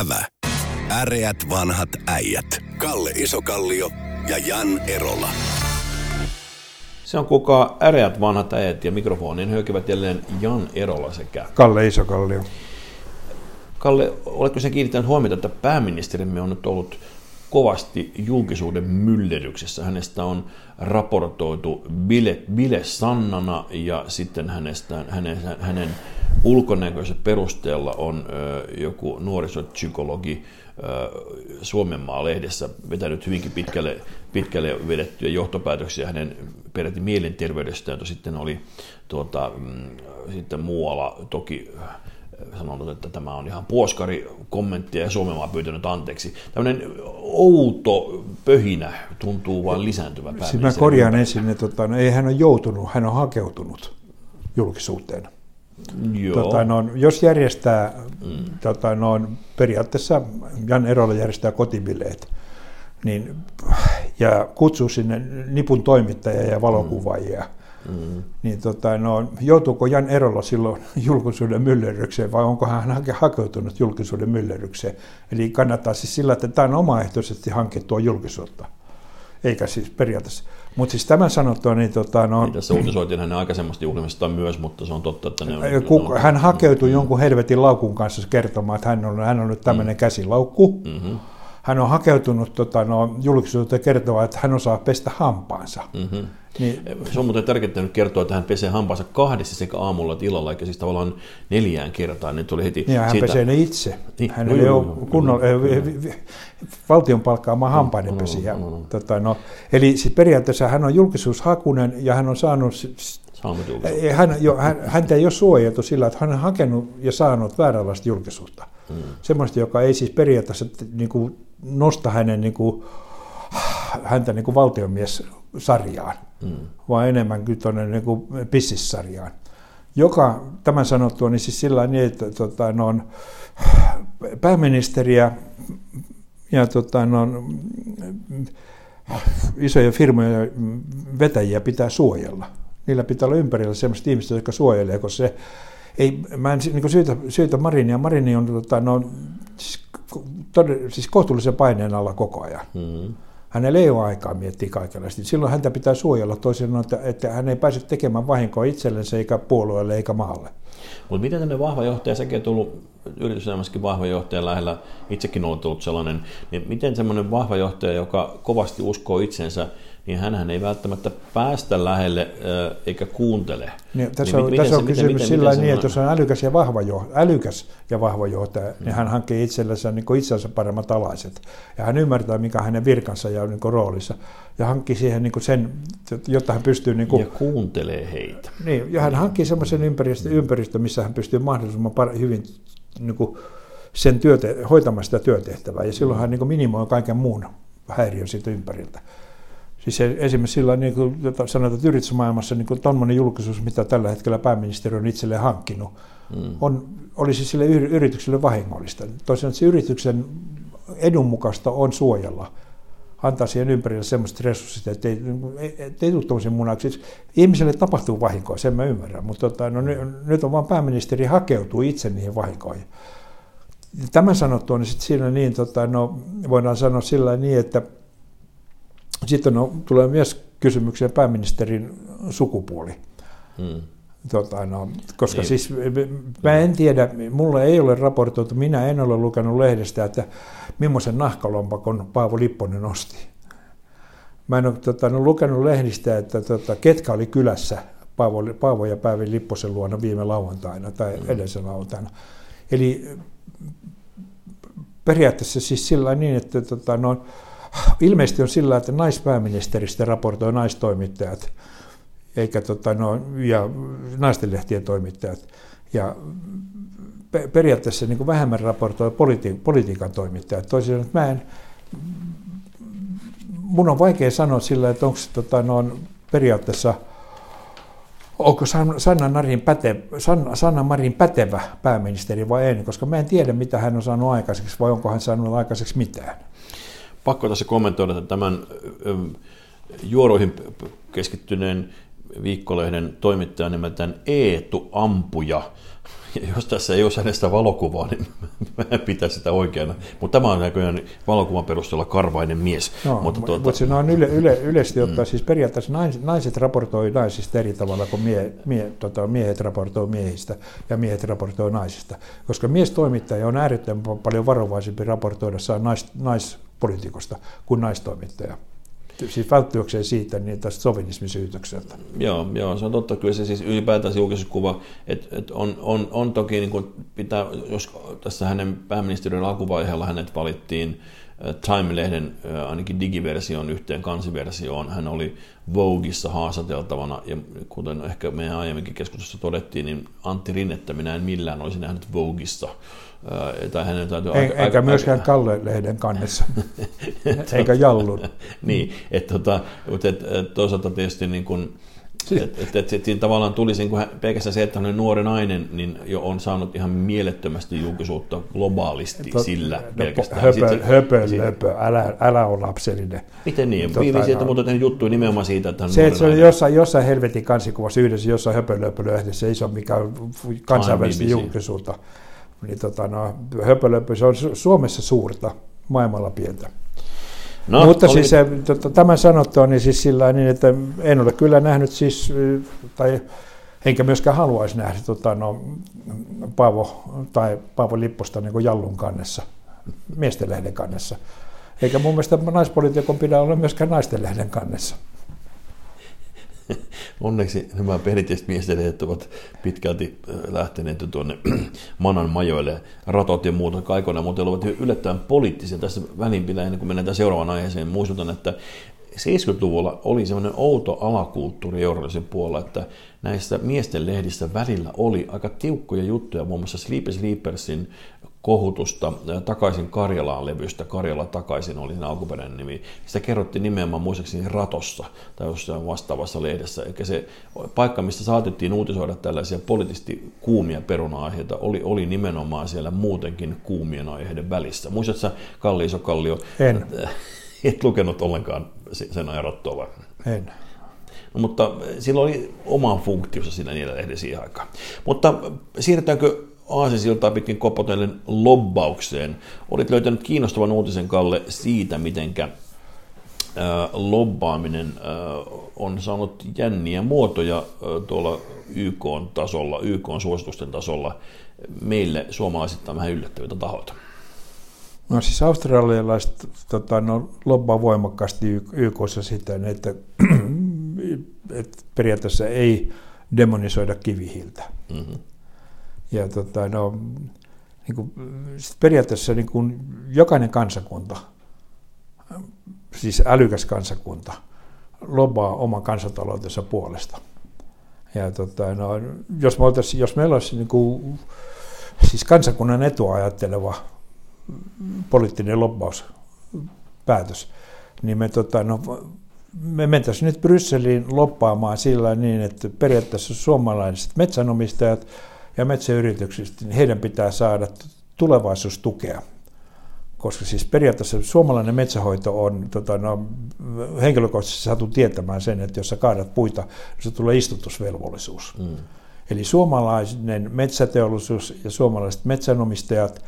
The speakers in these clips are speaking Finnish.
Ävä. Äreät vanhat äijät. Kalle Isokallio ja Jan Erola. Se on kuka äreät vanhat äijät ja mikrofonin hyökivät jälleen Jan Erola sekä Kalle Isokallio. Kalle, oletko sen kiinnittänyt huomiota, että pääministerimme on nyt ollut kovasti julkisuuden myllerryksessä. Hänestä on raportoitu bile, bile Sannana ja sitten hänestä, hänen, hänen ulkonäköisen perusteella on ö, joku nuorisopsykologi Suomenmaa-lehdessä vetänyt hyvinkin pitkälle, pitkälle vedettyjä johtopäätöksiä hänen peräti mielenterveydestään. Sitten oli tuota, mm, sitten muualla toki sanonut, että tämä on ihan puoskari kommenttia ja Suomen on pyytänyt anteeksi. Tämmöinen outo pöhinä tuntuu vain lisääntyvän Siis mä korjaan ensin, että tota, no, ei hän ole joutunut, hän on hakeutunut julkisuuteen. Joo. Tota, no, jos järjestää, mm. tota, no, periaatteessa Jan Erola järjestää kotibileet, niin, ja kutsuu sinne nipun toimittajia ja valokuvaajia, mm Mm. Niin tota, no, joutuuko Jan Erola silloin julkisuuden myllerrykseen vai onko hän hakeutunut julkisuuden myllerrykseen? Eli kannattaa siis sillä, että tämä on omaehtoisesti hankittua julkisuutta, eikä siis periaatteessa. Mutta siis tämän sanottua, niin tota, no... Niin tässä uutisoitiin hänen aikaisemmasta juhlimistaan myös, mutta se on totta, että ne on... On hän hakeutui mm. jonkun helvetin laukun kanssa kertomaan, että hän on, hän on nyt tämmöinen mm. käsilaukku. Mm-hmm. Hän on hakeutunut tota, no, julkisuuteen kertomaan, että hän osaa pestä hampaansa. Mm-hmm. Niin. Se on muuten tärkeää nyt kertoa, että hän pesee hampaansa kahdesti sekä aamulla että illalla, eikä siis tavallaan neljään kertaan. Niin tuli heti niin, hän siitä... pesee ne itse. Niin, hän ei ole kunnolla, valtion palkkaamaan hampaiden pesiä. No, no, no. Tota, no, eli siis periaatteessa hän on julkisuushakunen ja hän on saanut hän, jo, hän, häntä ei ole suojeltu sillä, että hän on hakenut ja saanut vääränlaista julkisuutta. Hmm. Semmoista, joka ei siis periaatteessa niin kuin, nosta hänen, niin kuin, häntä niin kuin valtionmies sarjaan, mm. vaan enemmänkin tuonne niin kuin pississarjaan. Joka, tämän sanottua, niin siis sillä niin, että tota, no, on pääministeriä ja tota, no, isoja firmoja vetäjiä pitää suojella. Niillä pitää olla ympärillä sellaiset ihmiset, jotka suojelee, koska se ei, mä en niin syytä, syytä Marinia. Marini on tota, no, todella, siis kohtuullisen paineen alla koko ajan. Mm-hmm hänellä ei ole aikaa miettiä kaikenlaista. Silloin häntä pitää suojella toisin että, että hän ei pääse tekemään vahinkoa itsellensä eikä puolueelle eikä maalle. Mutta miten tänne vahva johtaja, säkin on tullut yrityselämässäkin vahva johtaja lähellä, itsekin on tullut sellainen, niin miten semmoinen vahva johtaja, joka kovasti uskoo itsensä, niin hän ei välttämättä päästä lähelle eikä kuuntele. Niin, tässä niin, on, tässä on kysymys miten, sillä miten niin, että jos on älykäs ja vahva, jo, älykäs ja vahva johtaja, mm. niin hän hankkii itsellensä niin itsensä paremmat alaiset. Ja hän ymmärtää, mikä hänen virkansa ja niin roolissa. Ja hankkii siihen niin sen, jotta hän pystyy... Niin kuin, ja kuuntelee heitä. Niin, ja hän hankkii sellaisen ympäristön, ympäristön missä hän pystyy mahdollisimman par, hyvin niin kuin, sen työte, hoitamaan sitä työtehtävää. Ja silloin hän niin minimoi kaiken muun häiriön siitä ympäriltä. Siis esimerkiksi sillä niin kuin sanotaan, että yritysmaailmassa niin tuommoinen julkisuus, mitä tällä hetkellä pääministeri on itselleen hankkinut, mm. on, olisi sille yritykselle vahingollista. Toisin se yrityksen edun mukaista on suojella, antaa siihen ympärille sellaiset resurssit, että ei, ei tule tuollaisia munaksi. Ihmiselle tapahtuu vahinkoa, sen mä ymmärrän, mutta tota, no, nyt on vaan pääministeri hakeutuu itse niihin vahinkoihin. Tämän sanottua, niin sitten siinä niin, tota, no, voidaan sanoa sillä niin, että sitten on, tulee myös kysymyksiä pääministerin sukupuoli. Hmm. Tota, no, koska niin. siis mä en tiedä, mulle ei ole raportoitu, minä en ole lukenut lehdestä, että millaisen nahkalompakon Paavo Lipponen osti. Mä en ole tota, no, lukenut lehdistä, että tota, ketkä oli kylässä Paavo, Paavo ja Päivi Lipposen luona viime lauantaina tai hmm. edellisen lauantaina. Eli periaatteessa siis sillä niin, että tota, no, ilmeisesti on sillä, että naispääministeristä raportoi naistoimittajat eikä tota, no, ja naistenlehtien toimittajat. Ja periaatteessa niin kuin vähemmän raportoi politi- politiikan toimittajat. Toisin että mä en, mun on vaikea sanoa sillä, että onko tota, no, periaatteessa onko Sanna, Marin päte, Sanna, Sanna Marin pätevä pääministeri vai ei, koska mä en tiedä, mitä hän on saanut aikaiseksi vai onko hän saanut aikaiseksi mitään pakko tässä kommentoida tämän juoroihin keskittyneen viikkolehden toimittaja nimeltään Eetu Ampuja, jos tässä ei olisi hänestä valokuvaa, niin mä en pitäisi sitä oikeana. Mutta tämä on näköjään valokuvan perusteella karvainen mies. No, mutta tuota, mutta se on yle, yle, yleisesti ottaen, mm. siis periaatteessa naiset, naiset raportoi naisista eri tavalla kuin mie, mie, tota, miehet raportoi miehistä ja miehet raportoi naisista. Koska miestoimittaja on äärettömän paljon varovaisempi raportoidessaan nais, naispolitiikosta kuin naistoimittaja siis välttyäkseen siitä niin tästä sovinismisyytökseltä. Joo, joo, se on totta. Kyllä se siis ylipäätään julkisuuskuva, että et on, on, on, toki niin kuin pitää, jos tässä hänen pääministeriön alkuvaiheella hänet valittiin Time-lehden ainakin digiversion yhteen kansiversioon. Hän oli Vogueissa haastateltavana, ja kuten ehkä meidän aiemminkin keskustelussa todettiin, niin Antti Rinnettä minä en millään olisi nähnyt Vogueissa. Tai hänen täytyy en, aika, aika, myöskään aika... Kalle-lehden kannessa, eikä Jallun. niin, että tota, et, et, toisaalta tietysti niin kuin, että et, et, et, siinä tavallaan tulisi niin kuin pelkästään se, että hän on nuori nainen, niin jo on saanut ihan mielettömästi julkisuutta globaalisti Tot, sillä no, pelkästään. Höpö, sit, höpö, sit, höpö, älä, älä ole lapsellinen. Miten niin? Tota, BBC no, muuten tehnyt juttuja nimenomaan siitä, että hän Se, että se on jossain, jossain helvetin kansikuvassa yhdessä, jossain höpö, höpö, lehdessä, ei se ole mikään kansainvälistä julkisuutta. Niin tota, no, höpö, höpö, se on Suomessa suurta, maailmalla pientä. No, Mutta oli... siis se, tota, tämän sanottua, niin siis sillä niin, että en ole kyllä nähnyt siis, tai enkä myöskään haluaisi nähdä tota, no, Paavo, tai Paavo Lipposta niin kuin Jallun kannessa, miestenlehden kannessa. Eikä mun mielestä naispolitiikon pidä olla myöskään naistenlehden kannessa. Onneksi nämä perinteiset miesten ovat pitkälti lähteneet tuonne manan majoille, ratot ja muuta aikoinaan, mutta ovat yllättävän poliittisia. Tässä välinpillä, ennen kuin mennään seuraavaan aiheeseen, muistutan, että 70-luvulla oli semmoinen outo alakulttuuri journalismin puolella, että näissä miesten lehdissä välillä oli aika tiukkoja juttuja, muun muassa Sleepy Sleepersin kohutusta Takaisin Karjalaan levystä, Karjala takaisin oli sen alkuperäinen nimi. Sitä kerrottiin nimenomaan muistaakseni Ratossa tai jossain vastaavassa lehdessä. Eli se paikka, mistä saatettiin uutisoida tällaisia poliittisesti kuumia peruna-aiheita, oli, oli nimenomaan siellä muutenkin kuumien aiheiden välissä. Muistatko Kalli Isokallio? En. Et lukenut ollenkaan sen ajan Rattoa vai? En. No, mutta sillä oli oma funktionsa siinä niillä lehden siihen aikaan. Mutta siirrytäänkö Aasinsiltaa pitkin kopotellen lobbaukseen. Olit löytänyt kiinnostavan uutisen, Kalle, siitä, mitenkä lobbaaminen on saanut jänniä muotoja tuolla YK-tasolla, YK-suositusten tasolla meille suomalaisittain vähän yllättäviltä tahoilta. No siis australialaiset tota, no, lobbaa voimakkaasti YKssa siten, että, että periaatteessa ei demonisoida kivihiltä. Mm-hmm. Ja tota, no, niin kuin, periaatteessa niin kuin jokainen kansakunta, siis älykäs kansakunta, lobaa oman kansantaloutensa puolesta. Ja tota, no, jos, me jos meillä olisi niin kuin, siis kansakunnan etua ajatteleva poliittinen lobbauspäätös, niin me, tota, no, me mentäisiin nyt Brysseliin loppaamaan sillä niin, että periaatteessa suomalaiset metsänomistajat ja metsäyrityksistä, niin heidän pitää saada tulevaisuustukea. Koska siis periaatteessa suomalainen metsähoito on, tota, no, henkilökohtaisesti saatu tietämään sen, että jos sä kaadat puita, niin se tulee istutusvelvollisuus. Mm. Eli suomalainen metsäteollisuus ja suomalaiset metsänomistajat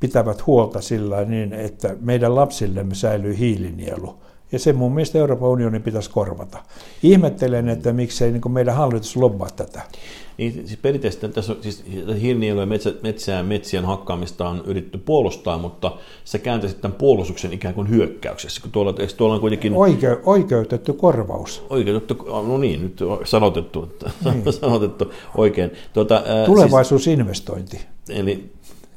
pitävät huolta sillä niin, että meidän lapsillemme säilyy hiilinielu. Ja se mun mielestä Euroopan unionin pitäisi korvata. Ihmettelen, että miksei niin meidän hallitus lobbaa tätä. Niin, siis perinteisesti tässä on, siis hiilinieluja metsä, metsää, metsien hakkaamista on yritetty puolustaa, mutta se kääntäisi tämän puolustuksen ikään kuin hyökkäyksessä. Kun tuolla, tuolla on kuitenkin... Oike, oikeutettu korvaus. Oikeutettu, no niin, nyt sanotettu, niin. sanotettu oikein. Tuota, Tulevaisuusinvestointi. Siis, eli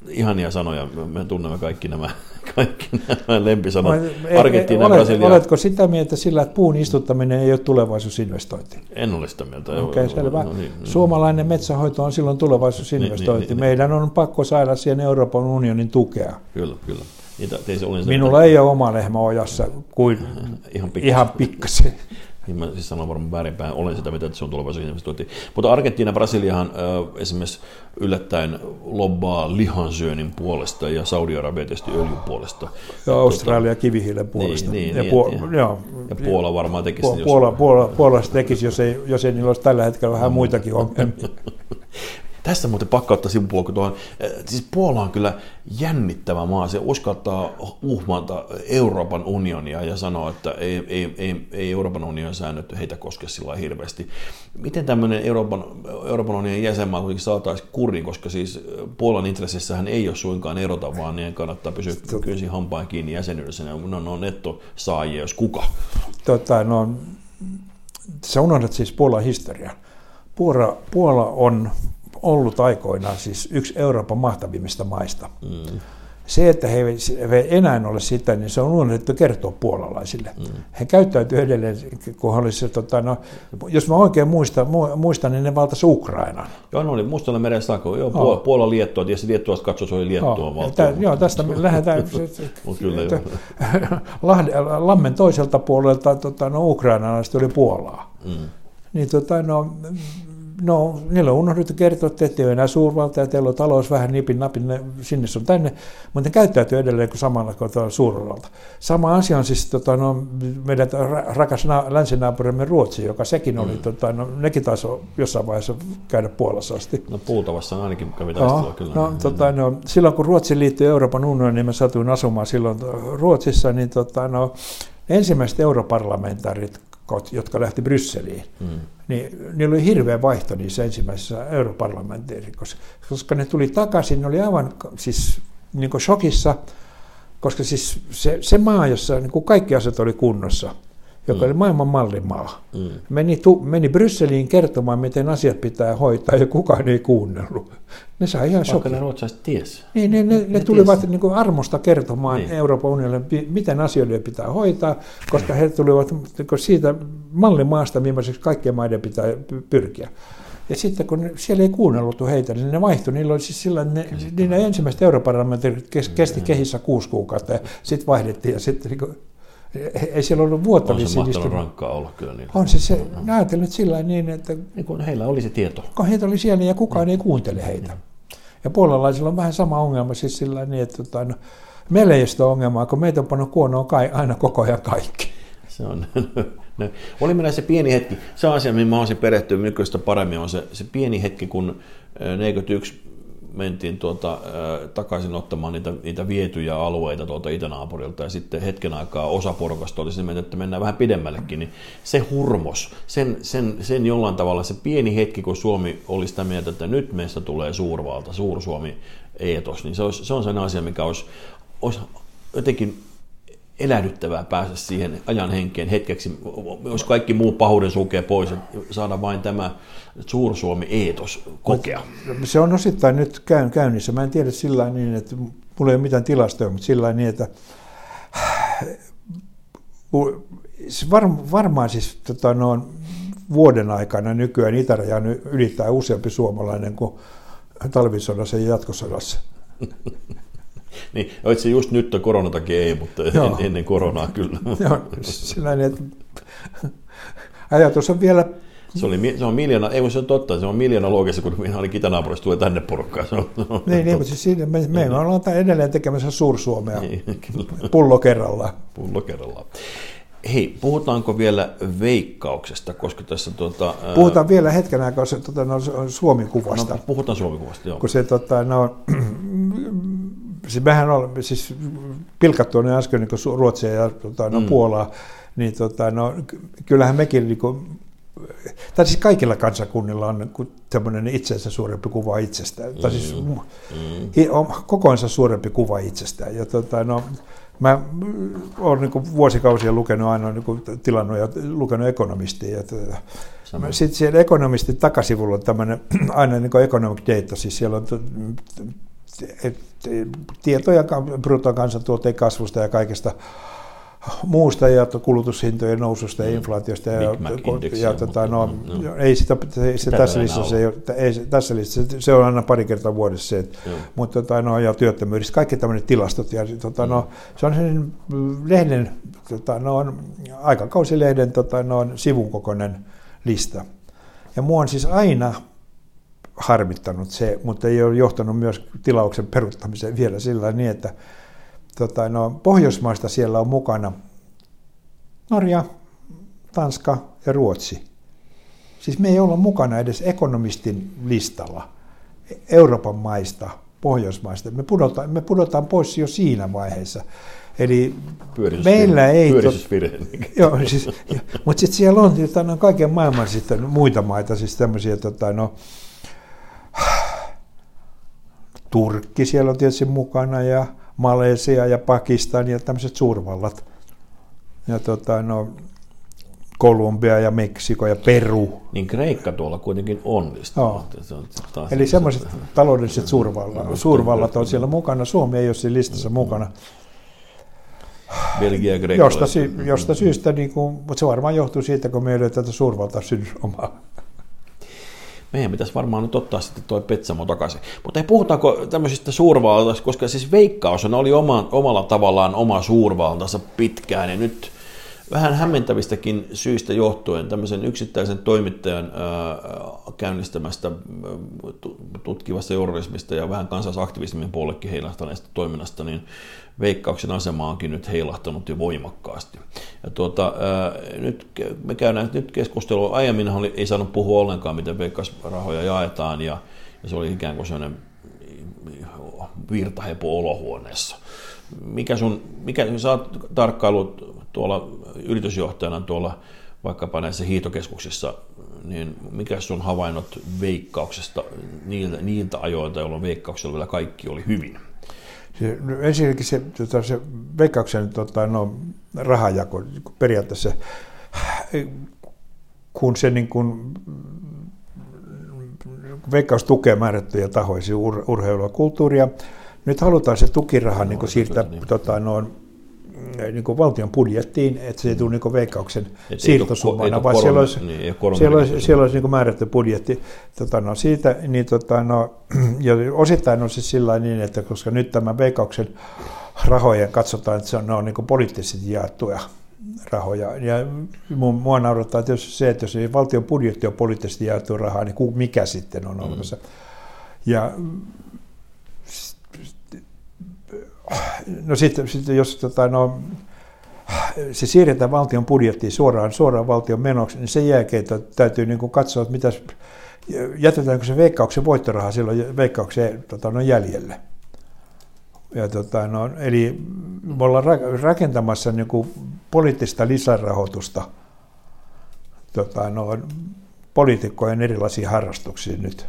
ihania sanoja, me tunnemme kaikki nämä kaikki nämä lempisanat. Argentiina olet, Brasilia. Oletko sitä mieltä sillä, että puun istuttaminen ei ole tulevaisuusinvestointi? En ole sitä mieltä. Okei, okay, selvä. No, niin, Suomalainen metsähoito on silloin tulevaisuusinvestointi. Niin, niin, Meidän on pakko saada siihen Euroopan unionin tukea. Kyllä, kyllä. Niitä, Minulla ei ole oma lehmä ojassa kuin ihan pikkasen. Ihan pikkasen niin mä siis sanon varmaan väärinpäin, olen sitä mitä, että se on tulevaisuusinvestointi. Mutta Argentiina, Brasiliahan äh, esimerkiksi yllättäen lobbaa lihansyönnin puolesta ja Saudi-Arabia tietysti öljyn puolesta. Ja Australia tuota, kivihiilen puolesta. Niin, niin, ja, niin, ja, joo. ja Puola varmaan tekisi. Puola, Puola, Puola, Puola tekisi, jos ei, jos ei niillä olisi tällä hetkellä vähän muitakin ongelmia. Tästä muuten pakko ottaa sivupuolella, kun tuohon, siis Puola on kyllä jännittävä maa. Se uskaltaa uhmata Euroopan unionia ja sanoa, että ei, ei, ei, ei Euroopan unionin säännöt heitä koske sillä hirveästi. Miten tämmöinen Euroopan, Euroopan unionin jäsenmaa kuitenkin saataisiin kuriin, koska siis Puolan intressissähän ei ole suinkaan erota, vaan niiden kannattaa pysyä kynsin hampaan kiinni jäsenyydessä. Ne on, ne on nettosaajia, jos kuka. Tota, no, sä unohdat siis Puolan historian. Puola, Puola on ollut aikoinaan siis yksi Euroopan mahtavimmista maista. Mm. Se, että he eivät enää ole sitä, niin se on unohdettu kertoa puolalaisille. Mm. He käyttäytyy edelleen, kun olisi, tota, no, jos mä oikein muistan, muistan niin ne valtasi Ukrainan. Joo, no oli Mustalla meren saako. Joo, oh. Puola Liettua, tietysti Liettuasta katso, se oli Liettua oh. valtio. Joo, tästä me lähdetään kyllä, Lammen toiselta puolelta tota, no, ukrainalaiset oli Puolaa. Mm. Niin tota, no, no, niillä on unohdettu kertoa, että ette ole enää suurvalta ja teillä on talous vähän nipin napin sinne sun tänne, mutta ne käyttäytyy edelleen kuin samalla kuin suurvalta. Sama asia on siis tota, no, meidän rakas na- länsinaapurimme Ruotsi, joka sekin oli, mm. tota, no, nekin taisi jossain vaiheessa käydä Puolassa asti. No Puultavassa on ainakin kävi no, kyllä. No, tota, no, silloin kun Ruotsi liittyi Euroopan unioniin, niin mä satuin asumaan silloin Ruotsissa, niin tota, no, ensimmäiset europarlamentaarit jotka lähti Brysseliin, mm. niin niillä oli hirveä vaihto niissä ensimmäisissä europarlamenteerikossa, koska ne tuli takaisin, ne oli aivan siis niin shokissa, koska siis se, se maa, jossa niin kuin kaikki asiat oli kunnossa, joka mm. oli maailman mallimaa. Mm. Meni, tu, meni Brysseliin kertomaan, miten asiat pitää hoitaa, ja kukaan ei kuunnellut. Ne sai ihan Vaikka ne ruotsalaiset ties. Niin, ne, ne, ne, ne tulivat niin kuin armosta kertomaan niin. Euroopan unionille, miten asioille pitää hoitaa, koska he tulivat niin siitä mallimaasta, millaiseksi kaikkien maiden pitää pyrkiä. Ja sitten kun siellä ei kuunneltu heitä, niin ne vaihtui. Niillä oli siis sillä, ne, niin ne ensimmäiset europarlamentit kesti kehissä kuusi kuukautta ja sitten vaihdettiin ja sitten niin ei siellä ollut vuotta On se mahtanut rankkaa olla kyllä niillä. On se, se no. ajatellut sillä niin, että... Niin kun heillä oli se tieto. Kun heitä oli siellä ja kukaan mm. ei kuuntele heitä. Ja puolalaisilla on vähän sama ongelma siis sillä niin, että tota, no, meillä ei ole ongelmaa, kun meitä on pannut kuonoon kai, aina koko ajan kaikki. Se on. No, oli meillä se pieni hetki, se asia, mihin mä olisin perehtyä nykyistä paremmin, on se, se pieni hetki, kun 41 mentiin tuota, äh, takaisin ottamaan niitä, niitä vietyjä alueita tuolta itänaapurilta ja sitten hetken aikaa osa porukasta oli sinne, että mennään vähän pidemmällekin, niin se hurmos, sen, sen, sen jollain tavalla se pieni hetki, kun Suomi oli sitä mieltä, että nyt meistä tulee suurvalta, suursuomi eetos, niin se, olisi, se on sen asia, mikä olisi, olisi jotenkin elähdyttävää päästä siihen ajan henkeen hetkeksi, jos kaikki muu pahuuden sulkee pois, saada vain tämä Suursuomi-eetos kokea. Se on osittain nyt käynnissä. Mä en tiedä sillä niin, että mulla ei ole mitään tilastoja, mutta sillä niin, että varmaan siis tota, no, vuoden aikana nykyään itärajan ylittää useampi suomalainen kuin talvisodassa ja jatkosodassa. niin, itse just nyt korona takia ei, mutta Joo. ennen koronaa kyllä. Joo, sellainen, että ajatus on vielä se, oli, se on miljoona, ei se on totta, se on miljoona luokissa, kun minä olin itänaapurissa, tulee tänne porukkaan. Se on, on niin, niin, mutta siis siinä, me, me niin. ollaan edelleen tekemässä Suur-Suomea niin, pullo kerrallaan. Pullo kerrallaan. Hei, puhutaanko vielä veikkauksesta, koska tässä... Tuota, Puhutaan ää... vielä hetken aikaa se, tuota, no, Suomi-kuvasta. No, puhutaan Suomi-kuvasta, joo. Kun se, tuota, no, siis mehän olemme siis pilkattu ne äsken niin Ruotsia ja tuota, no, mm. Puolaa, niin tota, no, kyllähän mekin niin kuin, tai siis kaikilla kansakunnilla on niin tämmöinen itsensä suurempi kuva itsestään, tai siis mm. mm. on kokoansa suurempi kuva itsestään. Ja tota, no, mä olen niin vuosikausia lukenut aina niin kuin, tilannut ja lukenut ekonomistia. Sitten siellä ekonomistin takasivulla on tämmöinen aina niin kuin economic data, siis siellä on tietoja bruttokansantuotteen kasvusta ja kaikesta muusta ja kulutushintojen noususta ja mm. inflaatiosta. Ja, ja tota, no, no. ei sitä, se, tässä listassa, ei, ei, tässä listassa, se on aina pari kertaa vuodessa se, että, mutta tota, no, ja työttömyydestä, kaikki tämmöiset tilastot. Ja, tota, no, se on sen lehden, tota, no, aikakausilehden tota, no, sivun kokoinen lista. Ja mua on siis aina harmittanut se, mutta ei ole johtanut myös tilauksen peruuttamiseen vielä sillä niin, että tota, no, Pohjoismaista siellä on mukana Norja, Tanska ja Ruotsi. Siis me ei olla mukana edes ekonomistin listalla. Euroopan maista, Pohjoismaista. Me pudotaan, me pudotaan pois jo siinä vaiheessa. Eli meillä ei... joo, siis, mutta sitten siellä on tota, kaiken maailman sitten muita maita, siis tämmöisiä tota, no, Turkki siellä on tietysti mukana ja Malesia ja Pakistan ja tämmöiset suurvallat. Ja tota, no, Kolumbia ja Meksiko ja Peru. Niin Kreikka tuolla kuitenkin onnistuu. Se on Eli semmoiset taloudelliset suurvallat, suurvallat on siellä mukana. Suomi ei ole siinä listassa mukana. Belgia, Kreikka. Josta, josta syystä, niin kuin, mutta se varmaan johtuu siitä, kun meillä ei tätä suurvaltaa omaa meidän pitäisi varmaan nyt ottaa sitten tuo Petsamo takaisin. Mutta ei puhutaanko tämmöisistä suurvaltaista, koska siis Veikkaus on oli oma, omalla tavallaan oma suurvaltansa pitkään, ja nyt vähän hämmentävistäkin syistä johtuen tämmöisen yksittäisen toimittajan käynnistämästä tutkivasta journalismista ja vähän kansalaisaktivismin puolellekin heilahtaneesta toiminnasta, niin veikkauksen asema onkin nyt heilahtanut jo voimakkaasti. Ja tuota, nyt me käydään nyt keskustelua. Aiemmin oli, ei saanut puhua ollenkaan, miten veikkausrahoja jaetaan, ja, ja se oli ikään kuin sellainen virtahepo olohuoneessa. Mikä sun, mikä, sä oot tarkkailut tuolla yritysjohtajana tuolla vaikkapa näissä hiitokeskuksissa, niin mikä sun havainnot veikkauksesta niiltä, niiltä ajoilta, jolloin veikkauksella vielä kaikki oli hyvin? Se, no ensinnäkin se, tota, se veikkauksen tota, no, rahajako periaatteessa, kun se niin kuin, veikkaus tukee määrättyjä tahoja, siis ur, urheilua, kulttuuria. Nyt halutaan se tukiraha no, niin kuin siirtää niin. tota, no, niin kuin valtion budjettiin, että se ei tule niin veikkauksen Et siirtosummana, vaan siellä olisi, niin, siellä olisi, siellä olisi niin määrätty budjetti tota, no, siitä. Niin, tota, no, ja osittain on se sillä niin, että koska nyt tämä veikkauksen rahoja katsotaan, että se on, ne on niin poliittisesti jaettuja rahoja. Ja mua naurattaa tietysti se, että jos ei valtion budjetti on poliittisesti jaettu rahaa, niin mikä sitten on olemassa. Mm. Ja No sitten, sitten jos tota, no, se siirretään valtion budjettiin suoraan, suoraan valtion menoksi, niin sen jälkeen täytyy niin kuin katsoa, että mitäs, jätetäänkö se veikkauksen voittoraha silloin veikkauksen tota, no, jäljelle. Ja, tota, no, eli me ollaan rakentamassa niin kuin poliittista lisärahoitusta tota, no, poliitikkojen erilaisiin harrastuksiin nyt.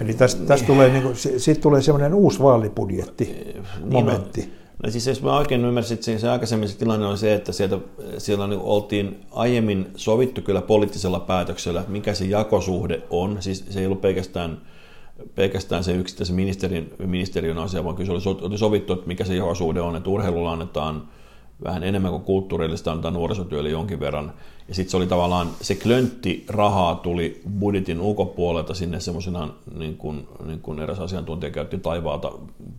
Eli tästä, tästä tulee, niin kuin, siitä tulee semmoinen uusi vaalibudjetti momentti. Niin no, siis jos mä oikein ymmärsin, että se aikaisemmin se tilanne oli se, että sieltä, siellä niin oltiin aiemmin sovittu kyllä poliittisella päätöksellä, että mikä se jakosuhde on. Siis se ei ollut pelkästään, pelkästään se yksittäisen ministeriön, ministeriön asia, vaan kyllä se oli sovittu, että mikä se jakosuhde on, että urheilulla annetaan vähän enemmän kuin kulttuurillista antaa nuorisotyölle jonkin verran. Ja sitten se oli tavallaan, se klöntti rahaa tuli budjetin ulkopuolelta sinne semmoisena, niin kuin, niin kuin eräs asiantuntija käytti taivaalta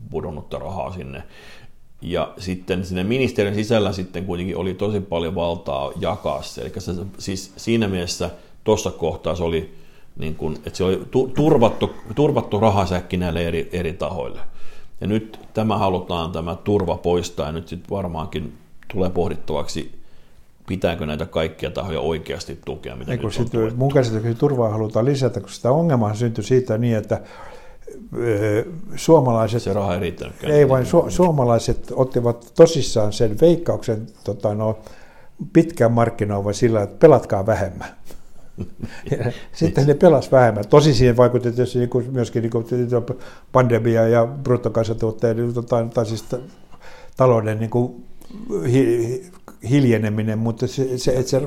pudonnutta rahaa sinne. Ja sitten sinne ministeriön sisällä sitten kuitenkin oli tosi paljon valtaa jakaa se. Eli se, siis siinä mielessä tuossa kohtaa se oli, niin kuin, että se oli turvattu, turvattu rahasäkki näille eri, eri tahoille. Ja nyt tämä halutaan tämä turva poistaa ja nyt sitten varmaankin tulee pohdittavaksi, pitääkö näitä kaikkia tahoja oikeasti tukea, mitä Eikö sit, mun käsitykseni turvaa halutaan lisätä, koska sitä ongelmaa syntyi siitä niin, että suomalaiset... Se raha ei. Ei vain su, suomalaiset ottivat tosissaan sen veikkauksen tota, no, pitkään markkinoiva sillä, että pelatkaa vähemmän. sitten ne pelas vähemmän. Tosi siihen vaikutti tietysti niin myöskin niin kuin pandemia ja bruttokansantuotteen tota, tai siis talouden niin kuin hiljeneminen, mutta se, se, että se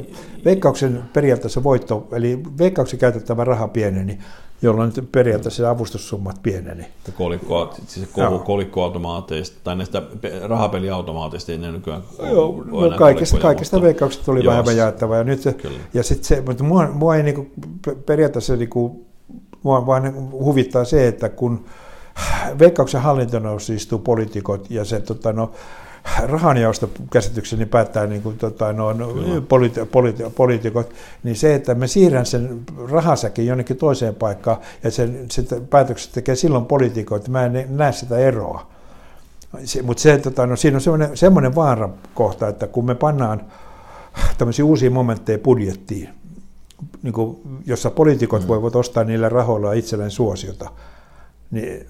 veikkauksen periaatteessa voitto, eli veikkauksen käytettävä raha pieneni, jolloin periaatteessa avustussummat pieneni. Kolikko, siis kolikkoautomaateista tai näistä rahapeliautomaateista ei ne nykyään Joo, no kaikista, kaikista veikkauksista tuli Joo, vähemmän jaettava. Ja, nyt se, ja sit se, mutta mua, mua ei niinku, periaatteessa niinku, mua vaan niinku huvittaa se, että kun veikkauksen hallintoneuvosto istuu poliitikot ja se tota, no, rahanjaosta käsitykseni päättää niin kuin, tota, no, politi- politi- poliitikot, niin se, että me siirrän sen rahasäkin jonnekin toiseen paikkaan ja sen, sen päätökset tekee silloin poliitikot, mä en näe sitä eroa. Se, mutta se, tota, no, siinä on semmoinen, semmoinen vaarakohta, että kun me pannaan tämmöisiä uusia momentteja budjettiin, niin kuin, jossa poliitikot mm. voivat ostaa niillä rahoilla itselleen suosiota, niin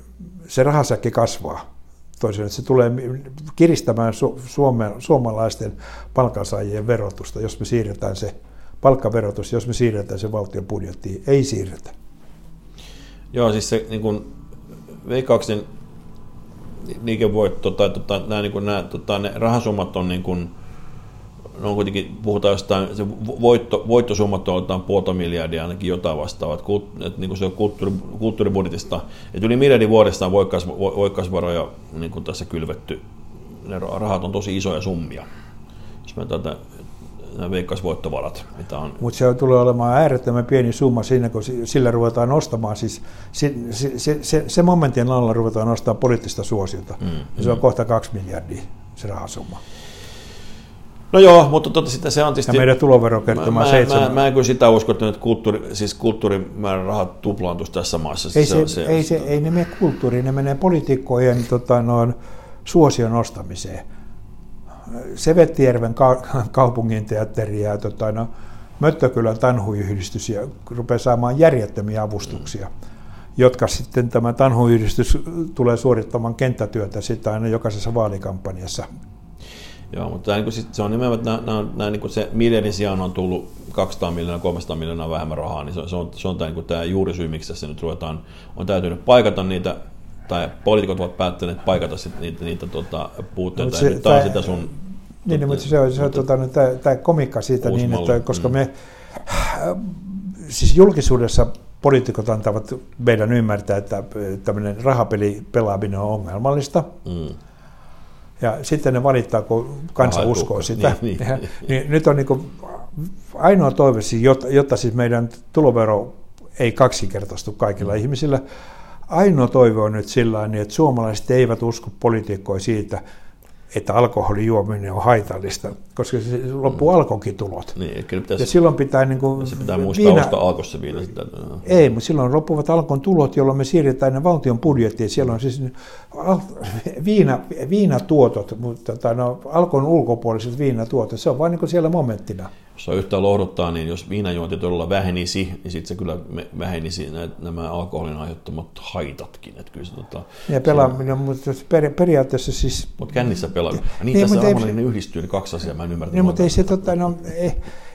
se rahasäkki kasvaa. Toisin, että se tulee kiristämään su- Suomen, suomalaisten palkansaajien verotusta, jos me siirretään se palkkaverotus, jos me siirretään se valtion budjettiin. Ei siirretä. Joo, siis se niin kuin, veikkauksen liikevoitto tai tota, nämä, niin kuin, nämä, tota, ne rahasummat on niin kuin, ne on kuitenkin, puhutaan jostain, se voitto, voittosummat on jotain puolta miljardia ainakin jotain vastaavaa, että, että niin kuin se on kulttuuri, kulttuuribudjetista, että yli miljardin vuodesta on voikkaus, voikkausvaroja niin kuin tässä kylvetty, ne rahat on tosi isoja summia. Jos me tätä nämä veikkausvoittovarat, mitä on. Mutta se tulee olemaan äärettömän pieni summa siinä, kun sillä ruvetaan nostamaan, siis se, se, se, se momentin alla ruvetaan nostamaan poliittista suosiota. Mm, se on mm. kohta kaksi miljardia se rahasumma. No joo, mutta tota, sitten se on tietysti... Ja meidän tuloverokertoma on seitsemän. Mä, mä, en kyllä sitä usko, että nyt kulttuuri, siis kulttuurimäärärahat tuplaantuisi tässä maassa. Ei, se, se, ei, se, ei ne mene kulttuuriin, ne menee poliitikkojen tota, noin, suosion nostamiseen. Sevettijärven kaupungin teatteri ja tota, no, Möttökylän tanhuyhdistys ja rupeaa saamaan järjettömiä avustuksia, mm. jotka sitten tämä tanhuyhdistys tulee suorittamaan kenttätyötä sitä aina jokaisessa vaalikampanjassa Joo, mutta tämä, niin sit, se on nimenomaan, että nämä, nämä, nämä, niin se miljardin sijaan on tullut 200 miljoonaa, 300 miljoonaa vähemmän rahaa, niin se, on, se on, se on tämä, niin tämä juurisyy, miksi tässä nyt ruvetaan, on täytynyt paikata niitä, tai poliitikot ovat päättäneet paikata sit niitä, niitä tota, puutteita, no, se, ja nyt tämä on sitä sun... Niin, tota, mutta se on, se on tota, tämä, tämä komikka siitä niin, että koska mm. me, siis julkisuudessa poliitikot antavat meidän ymmärtää, että tämmöinen rahapeli pelaaminen on ongelmallista. Mm ja sitten ne valittaa, kun kansa Aha, uskoo sitä. Niin, niin. Ja, niin, nyt on niin kuin ainoa toive, siis, jotta, jotta siis meidän tulovero ei kaksinkertaistu kaikilla mm. ihmisillä, ainoa toive on nyt sillä että suomalaiset eivät usko poliitikkoja siitä, että alkoholijuominen on haitallista, koska se loppuu mm. alkokitulot. Niin, kyllä pitäisi, ja silloin pitää... Niin kuin, se pitää muistaa viina, ostaa alkossa viina. Sitä, no. Ei, mutta silloin loppuvat alkon tulot, jolloin me siirretään ne valtion budjettiin. Siellä on siis viina, viinatuotot, mutta tai no, alkon ulkopuoliset viinatuotot, se on vain niin siellä momenttina. Jos on yhtään lohduttaa, niin jos viinajuonti todella vähenisi, niin sitten se kyllä vähenisi nämä alkoholin aiheuttamat haitatkin. Että kyllä se, tota, ja pelaaminen, mutta periaatteessa siis... Mutta kännissä pelaaminen. Niin, niin tässä ei, ne yhdistyy ne kaksi asiaa, mä en ymmärrä. Niin, mutta ei se, tota, no, ei,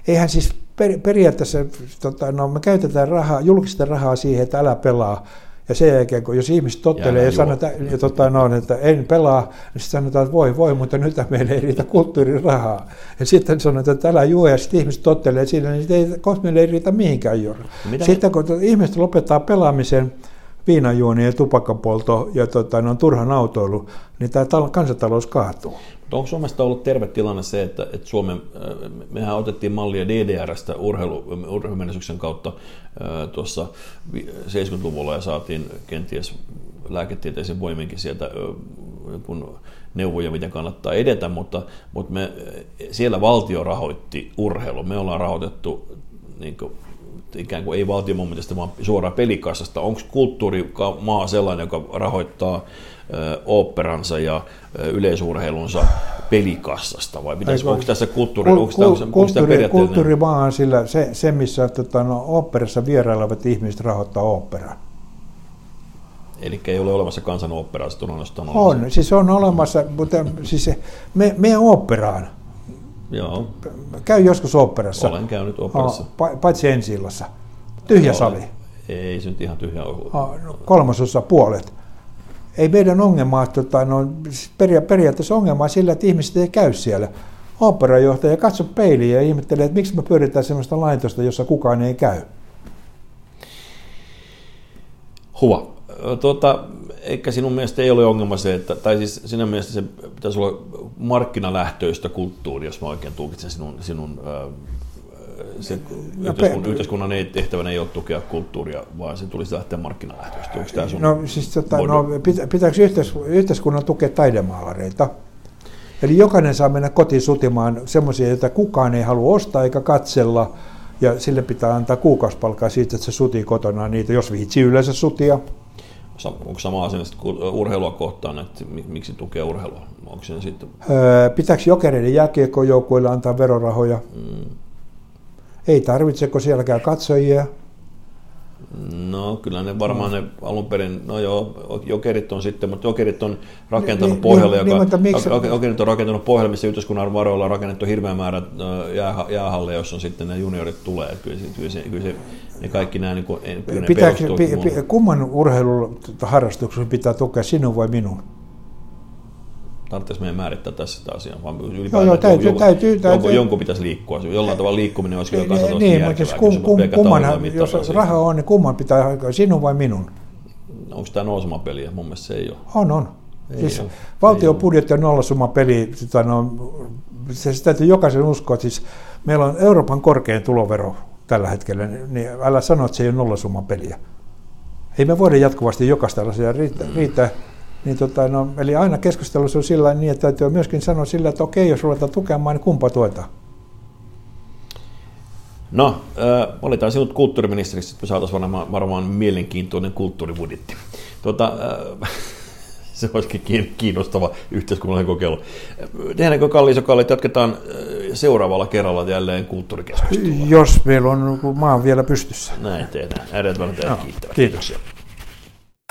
eihän siis per, periaatteessa, tota, no, me käytetään rahaa, julkista rahaa siihen, että älä pelaa. Ja sen jälkeen, kun jos ihmiset tottelee ja sanotaan, ja tota, no, että en pelaa, niin sitten sanotaan, että voi voi, mutta nyt meillä ei riitä kulttuurirahaa. Ja sitten sanotaan, että älä juo, ja sitten ihmiset tottelee siinä, niin ei, kohta meillä ei riitä mihinkään juoda. Sitten kun ihmiset lopettaa pelaamisen, viinajuoni ja tupakkapolto ja tota, no, turhan autoilu, niin tämä kansantalous kaatuu. Mutta onko Suomesta ollut terve tilanne se, että, että Suomen, äh, mehän otettiin mallia DDRstä urheilu, urheilumenestyksen kautta äh, tuossa 70-luvulla ja saatiin kenties lääketieteisen voiminkin sieltä kun neuvoja, miten kannattaa edetä, mutta, mutta me, siellä valtio rahoitti urheilu. Me ollaan rahoitettu niin kuin, ikään kuin ei valtion momentista, vaan suoraan pelikassasta. Onko kulttuurimaa sellainen, joka rahoittaa oopperansa ja yleisurheilunsa pelikassasta vai pitäisi, onko tässä kulttuuri, onko, tämä, onko kulttuuri, kulttuurimaa on sillä, se, se missä tota, no, oopperassa vierailevat ihmiset rahoittaa oopperaa. Eli ei ole olemassa kansanoopperaa, se on On, on siis on olemassa, mutta siis me, me oopperaan. Joo. Käy joskus oopperassa. Olen käynyt oopperassa. Oh, paitsi ensi illassa. Tyhjä Joo, sali. Ei se nyt ihan tyhjä ole. Oh, no, kolmasosa puolet ei meidän ongelmaa, tota, no, peria- periaatteessa ongelmaa sillä, että ihmiset ei käy siellä. Operajohtaja katso peiliin ja ihmettelee, että miksi me pyöritään sellaista laitosta, jossa kukaan ei käy. Huva. Tuota, eikä sinun mielestä ei ole ongelma se, että, tai siis sinun mielestä se pitäisi olla markkinalähtöistä kulttuuria, jos mä oikein tulkitsen sinun, sinun se no, yhteiskunnan, yhteiskunnan ei, tehtävänä ei ole tukea kulttuuria, vaan se tulisi lähteä markkinalähtöisesti. Onko tämä sun no, siis, tota, no, pitääkö yhteis, yhteiskunnan tukea taidemaalareita? Eli jokainen saa mennä kotiin sutimaan semmoisia, joita kukaan ei halua ostaa eikä katsella, ja sille pitää antaa kuukausipalkkaa siitä, että se sutii kotona niitä, jos viitsi yleensä sutia. Onko sama asia urheilua kohtaan, että miksi tukea urheilua? Onko sitten... Öö, pitääkö jokereiden jääkiekkojoukkueille antaa verorahoja? Mm Ei tarvitseko sielläkään katsojia. No kyllä ne varmaan ne alun perin, no joo, jokerit on sitten, mutta jokerit on rakentanut Niin, pohjalle, niin, joka, niin, miksi- joke- jokerit on rakentanut pohjalle, missä yhteiskunnan varoilla on rakennettu hirveä määrä jäähalle, jossa on sitten ne juniorit tulee. Kyllä se, kyllä se, kyllä se ne kaikki nämä niin kuin, Pitääkö, pi, kumman urheiluharrastuksen pitää tukea sinun vai minun? Tarvitsisi meidän määrittää tässä sitä asiaa, vaan Joo, ylipäätään, joo, että täytyy- jonkun, täytyy- jonkun, täytyy- jonkun pitäisi liikkua. Jollain tavalla liikkuminen olisi kyllä kansantaloudellisesti niin, järkevää. siis kum, kum, kumman, jos asia. raha on, niin kumman pitää aikaa, sinun vai minun? Onko tämä nousemapeliä? Mun mielestä se ei ole. On, on. Ei siis ole. valtion budjetti on nollasumma peli, tota, no, se, se täytyy jokaisen uskoa, että siis meillä on Euroopan korkein tulovero tällä hetkellä, niin älä sano, että se ei ole nollasumma peliä. Ei me voida jatkuvasti jokaista asiaa riittää. riittää. Niin tota, no, eli aina keskustelussa on sillä niin, että täytyy myöskin sanoa sillä, että okei, jos ruvetaan tukemaan, niin kumpa tuetaan. No, äh, valitaan sinut kulttuuriministeriksi, että me saataisiin varmaan, varmaan mielenkiintoinen kulttuuribudjetti. Tuota, äh, se olisikin kiin- kiinnostava yhteiskunnallinen kokeilu. Tehdäänkö Kalli iso Kalli, että jatketaan seuraavalla kerralla jälleen kulttuurikeskustelua. Jos meillä on maa vielä pystyssä. Näin tehdään. Äreät vanhat äijät Joo, kiittävät. kiitos.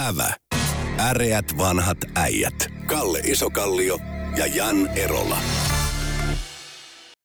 Ävä. Äreät vanhat äijät. Kalle Isokallio ja Jan Erola.